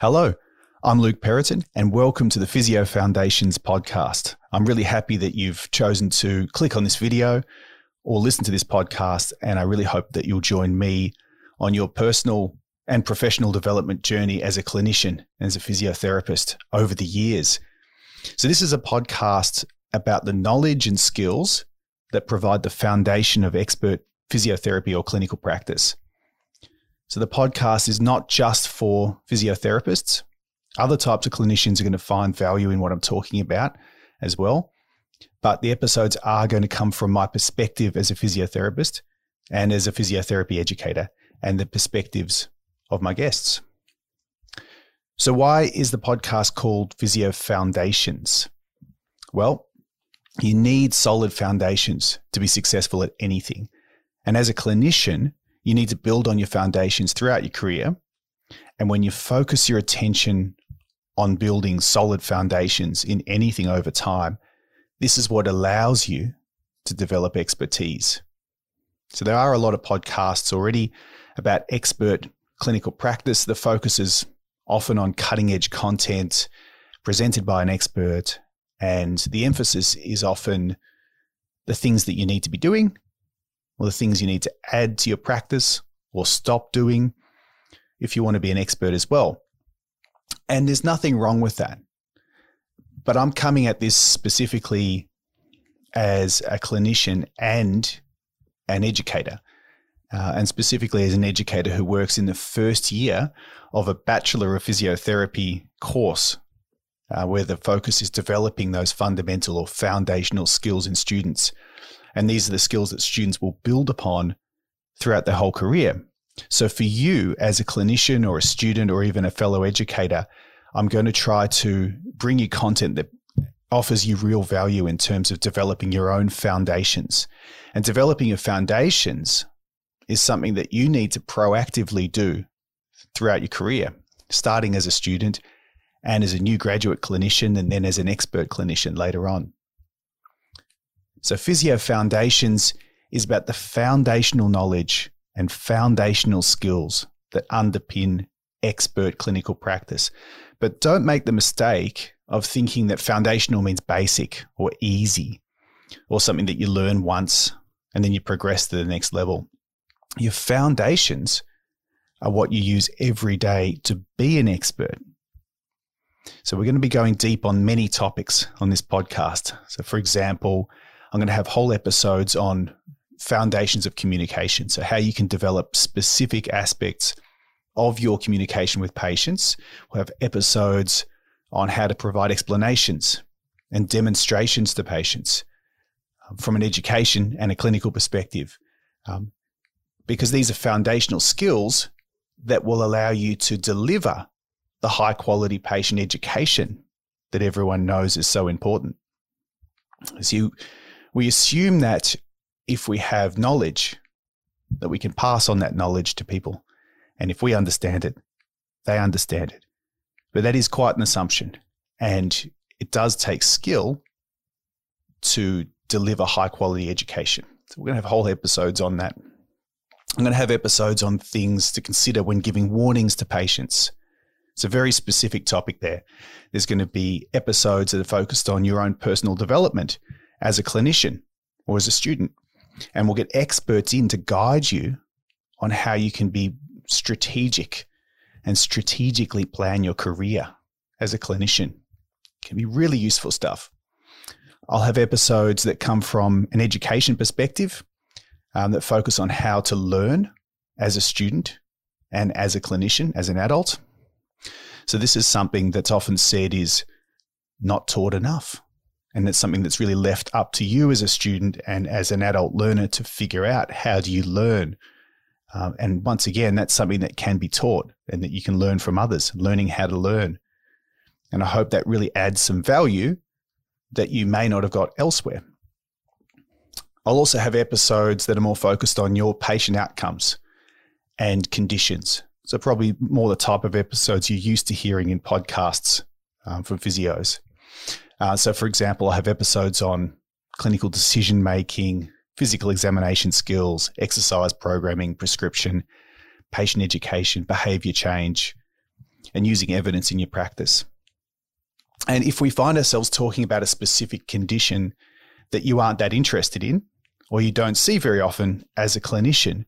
Hello, I'm Luke Perraton, and welcome to the Physio Foundations podcast. I'm really happy that you've chosen to click on this video or listen to this podcast, and I really hope that you'll join me on your personal and professional development journey as a clinician, and as a physiotherapist over the years. So, this is a podcast about the knowledge and skills that provide the foundation of expert physiotherapy or clinical practice. So the podcast is not just for physiotherapists. Other types of clinicians are going to find value in what I'm talking about as well. But the episodes are going to come from my perspective as a physiotherapist and as a physiotherapy educator and the perspectives of my guests. So, why is the podcast called Physio Foundations? Well, you need solid foundations to be successful at anything. And as a clinician, you need to build on your foundations throughout your career. And when you focus your attention on building solid foundations in anything over time, this is what allows you to develop expertise. So there are a lot of podcasts already about expert clinical practice. The focus is often on cutting edge content presented by an expert. And the emphasis is often the things that you need to be doing or the things you need to add to your practice or stop doing if you want to be an expert as well. And there's nothing wrong with that. But I'm coming at this specifically as a clinician and an educator, uh, and specifically as an educator who works in the first year of a Bachelor of Physiotherapy course, uh, where the focus is developing those fundamental or foundational skills in students and these are the skills that students will build upon throughout their whole career. So, for you as a clinician or a student or even a fellow educator, I'm going to try to bring you content that offers you real value in terms of developing your own foundations. And developing your foundations is something that you need to proactively do throughout your career, starting as a student and as a new graduate clinician, and then as an expert clinician later on. So, Physio Foundations is about the foundational knowledge and foundational skills that underpin expert clinical practice. But don't make the mistake of thinking that foundational means basic or easy or something that you learn once and then you progress to the next level. Your foundations are what you use every day to be an expert. So, we're going to be going deep on many topics on this podcast. So, for example, I'm going to have whole episodes on foundations of communication. So, how you can develop specific aspects of your communication with patients. We'll have episodes on how to provide explanations and demonstrations to patients um, from an education and a clinical perspective. Um, because these are foundational skills that will allow you to deliver the high quality patient education that everyone knows is so important. As you we assume that if we have knowledge, that we can pass on that knowledge to people. And if we understand it, they understand it. But that is quite an assumption. And it does take skill to deliver high quality education. So we're going to have whole episodes on that. I'm going to have episodes on things to consider when giving warnings to patients. It's a very specific topic there. There's going to be episodes that are focused on your own personal development as a clinician or as a student. And we'll get experts in to guide you on how you can be strategic and strategically plan your career as a clinician. It can be really useful stuff. I'll have episodes that come from an education perspective um, that focus on how to learn as a student and as a clinician, as an adult. So, this is something that's often said is not taught enough and it's something that's really left up to you as a student and as an adult learner to figure out how do you learn. Um, and once again, that's something that can be taught and that you can learn from others, learning how to learn. And I hope that really adds some value that you may not have got elsewhere. I'll also have episodes that are more focused on your patient outcomes and conditions. So, probably more the type of episodes you're used to hearing in podcasts um, from physios. Uh, so, for example, I have episodes on clinical decision making, physical examination skills, exercise programming, prescription, patient education, behavior change. and using evidence in your practice. And if we find ourselves talking about a specific condition that you aren't that interested in, or you don't see very often as a clinician,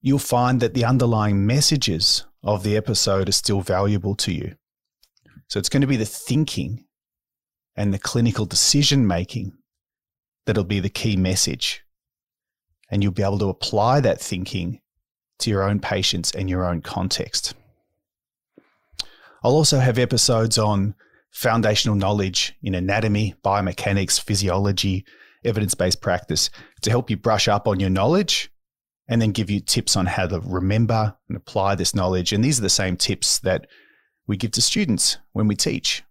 you'll find that the underlying messages of the episode are still valuable to you. So it's going to be the thinking and the clinical decision making that'll be the key message. And you'll be able to apply that thinking to your own patients and your own context. I'll also have episodes on foundational knowledge in anatomy, biomechanics, physiology, evidence based practice to help you brush up on your knowledge and then give you tips on how to remember and apply this knowledge. And these are the same tips that we give to students when we teach.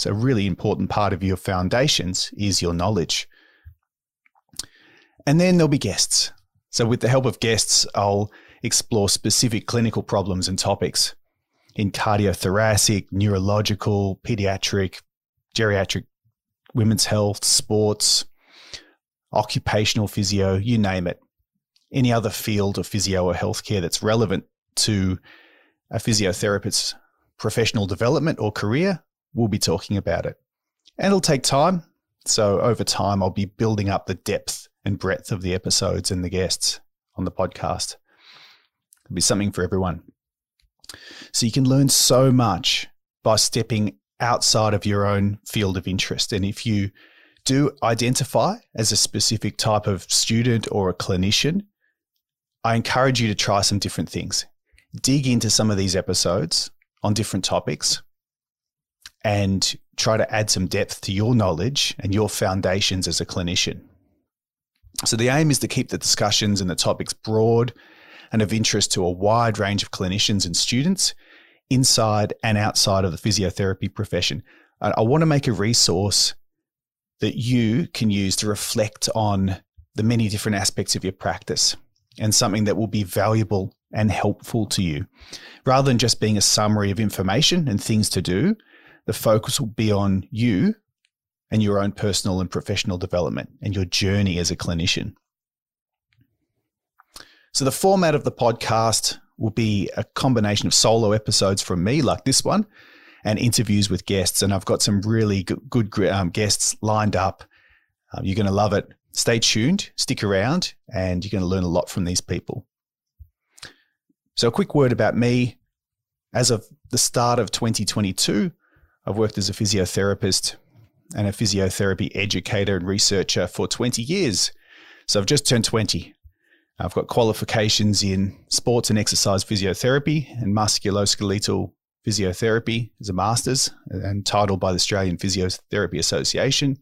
So, a really important part of your foundations is your knowledge. And then there'll be guests. So, with the help of guests, I'll explore specific clinical problems and topics in cardiothoracic, neurological, pediatric, geriatric, women's health, sports, occupational physio, you name it. Any other field of physio or healthcare that's relevant to a physiotherapist's professional development or career, we'll be talking about it. And it'll take time. So over time, I'll be building up the depth and breadth of the episodes and the guests on the podcast. It'll be something for everyone. So you can learn so much by stepping outside of your own field of interest. And if you do identify as a specific type of student or a clinician, I encourage you to try some different things. Dig into some of these episodes on different topics and try to add some depth to your knowledge and your foundations as a clinician. So, the aim is to keep the discussions and the topics broad and of interest to a wide range of clinicians and students inside and outside of the physiotherapy profession. I want to make a resource that you can use to reflect on the many different aspects of your practice and something that will be valuable and helpful to you. Rather than just being a summary of information and things to do, the focus will be on you and your own personal and professional development and your journey as a clinician. So, the format of the podcast will be a combination of solo episodes from me, like this one, and interviews with guests. And I've got some really good, good um, guests lined up. Um, you're going to love it. Stay tuned, stick around, and you're going to learn a lot from these people. So, a quick word about me. As of the start of 2022, I've worked as a physiotherapist and a physiotherapy educator and researcher for 20 years. So, I've just turned 20. I've got qualifications in sports and exercise physiotherapy and musculoskeletal physiotherapy as a master's and titled by the Australian Physiotherapy Association.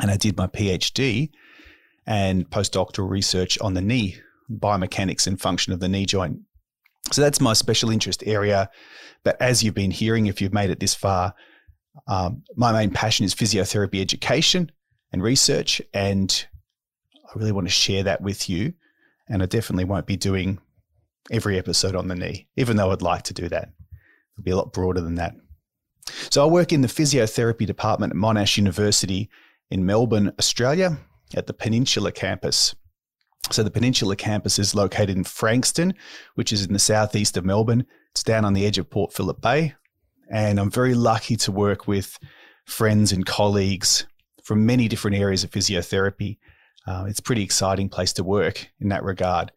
And I did my PhD and postdoctoral research on the knee, biomechanics and function of the knee joint. So that's my special interest area. But as you've been hearing, if you've made it this far, um, my main passion is physiotherapy education and research. And I really want to share that with you and I definitely won't be doing every episode on the knee, even though I'd like to do that. It'll be a lot broader than that. So I work in the physiotherapy department at Monash University in Melbourne, Australia, at the Peninsula campus. So the Peninsula campus is located in Frankston, which is in the southeast of Melbourne. It's down on the edge of Port Phillip Bay. And I'm very lucky to work with friends and colleagues from many different areas of physiotherapy uh, it's a pretty exciting place to work in that regard.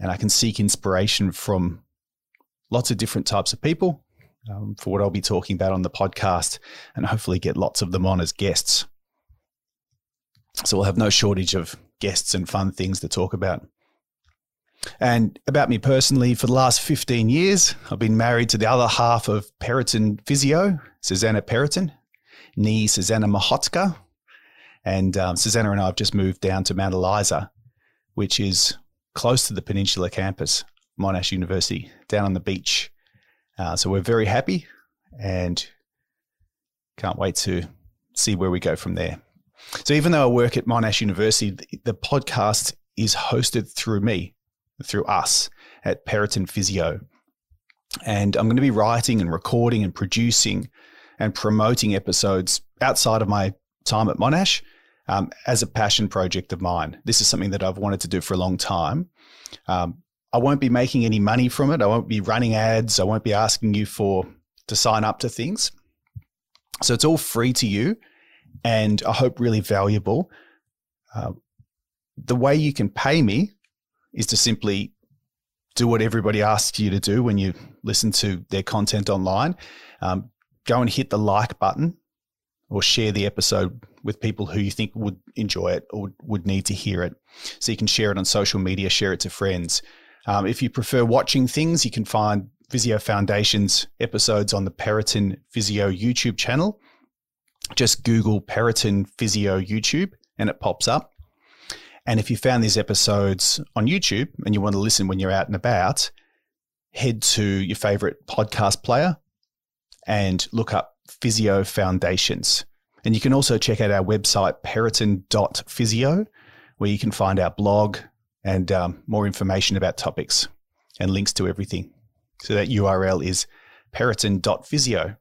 And I can seek inspiration from lots of different types of people um, for what I'll be talking about on the podcast and hopefully get lots of them on as guests. So we'll have no shortage of guests and fun things to talk about. And about me personally, for the last 15 years, I've been married to the other half of Perraton Physio, Susanna Perraton, nee Susanna Mahotska, and um, Susanna and I have just moved down to Mount Eliza, which is close to the Peninsula campus, Monash University, down on the beach. Uh, so we're very happy and can't wait to see where we go from there. So even though I work at Monash University, the, podcast is hosted through me, through us at Perraton Physio. And I'm going to be writing and recording and producing and promoting episodes outside of my time at Monash um, as a passion project of mine. This is something that I've wanted to do for a long time. Um, I won't be making any money from it. I won't be running ads. I won't be asking you for to sign up to things. So it's all free to you, and I hope really valuable. Uh, the way you can pay me is to simply do what everybody asks you to do when you listen to their content online. Um, go and hit the like button or share the episode with people who you think would enjoy it or would need to hear it. So you can share it on social media, share it to friends. Um, if you prefer watching things, you can find Physio Foundation's episodes on the Perraton Physio YouTube channel. Just Google Perraton Physio YouTube and it pops up. And if you found these episodes on YouTube and you want to listen when you're out and about, head to your favorite podcast player and look up Physio Foundations. And you can also check out our website, perraton.physio, where you can find our blog and um, more information about topics and links to everything. So that URL is perraton.physio.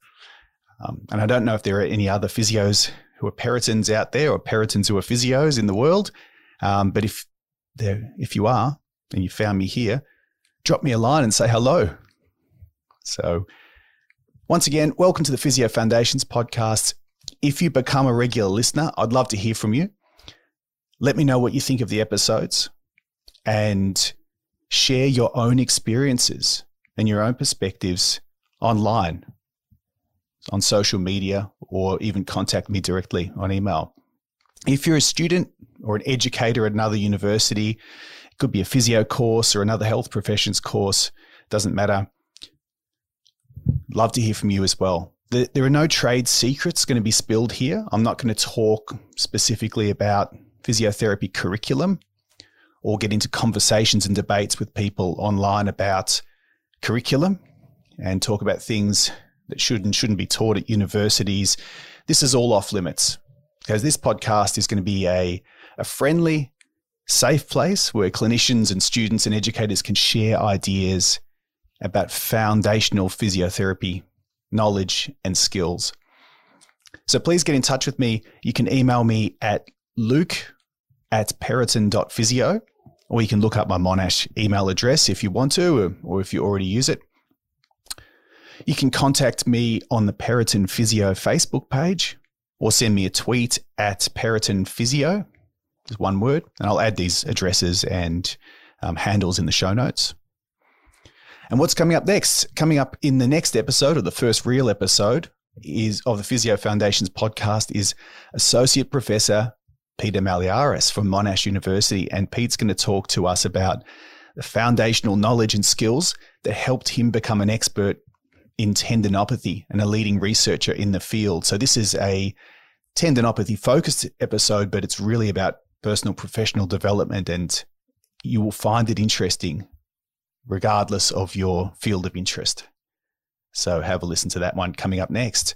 Um, and I don't know if there are any other physios who are Perratons out there or Perratons who are physios in the world. Um, but if there, if you are and you found me here, drop me a line and say hello. So, once again, welcome to the Physio Foundations podcast. If you become a regular listener, I'd love to hear from you. Let me know what you think of the episodes and share your own experiences and your own perspectives online, on social media, or even contact me directly on email. If you're a student or an educator at another university, it could be a physio course or another health professions course, doesn't matter. Love to hear from you as well. There are no trade secrets going to be spilled here. I'm not going to talk specifically about physiotherapy curriculum or get into conversations and debates with people online about curriculum and talk about things that should and shouldn't be taught at universities. This is all off limits because this podcast is going to be a, a friendly, safe place where clinicians and students and educators can share ideas about foundational physiotherapy knowledge and skills. So please get in touch with me. You can email me at luke at perraton.physio, or you can look up my Monash email address if you want to, or, or if you already use it. You can contact me on the Perraton Physio Facebook page or send me a tweet at Perraton Physio, just one word, and I'll add these addresses and um, handles in the show notes. And what's coming up next? Coming up in the next episode, or the first real episode, is of the Physio Foundations podcast is Associate Professor Peter Malliaras from Monash University. And Pete's going to talk to us about the foundational knowledge and skills that helped him become an expert in tendinopathy and a leading researcher in the field. So this is a tendinopathy focused episode, but it's really about personal professional development and you will find it interesting regardless of your field of interest. So have a listen to that one coming up next.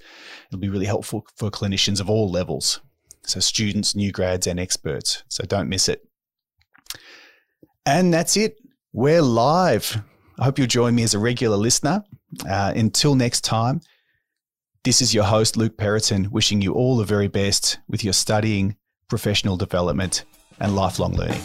It'll be really helpful for clinicians of all levels. So students, new grads and experts. So don't miss it. And that's it. We're live. I hope you'll join me as a regular listener. Uh, until next time, this is your host, Luke Perraton, wishing you all the very best with your studying, professional development, and lifelong learning.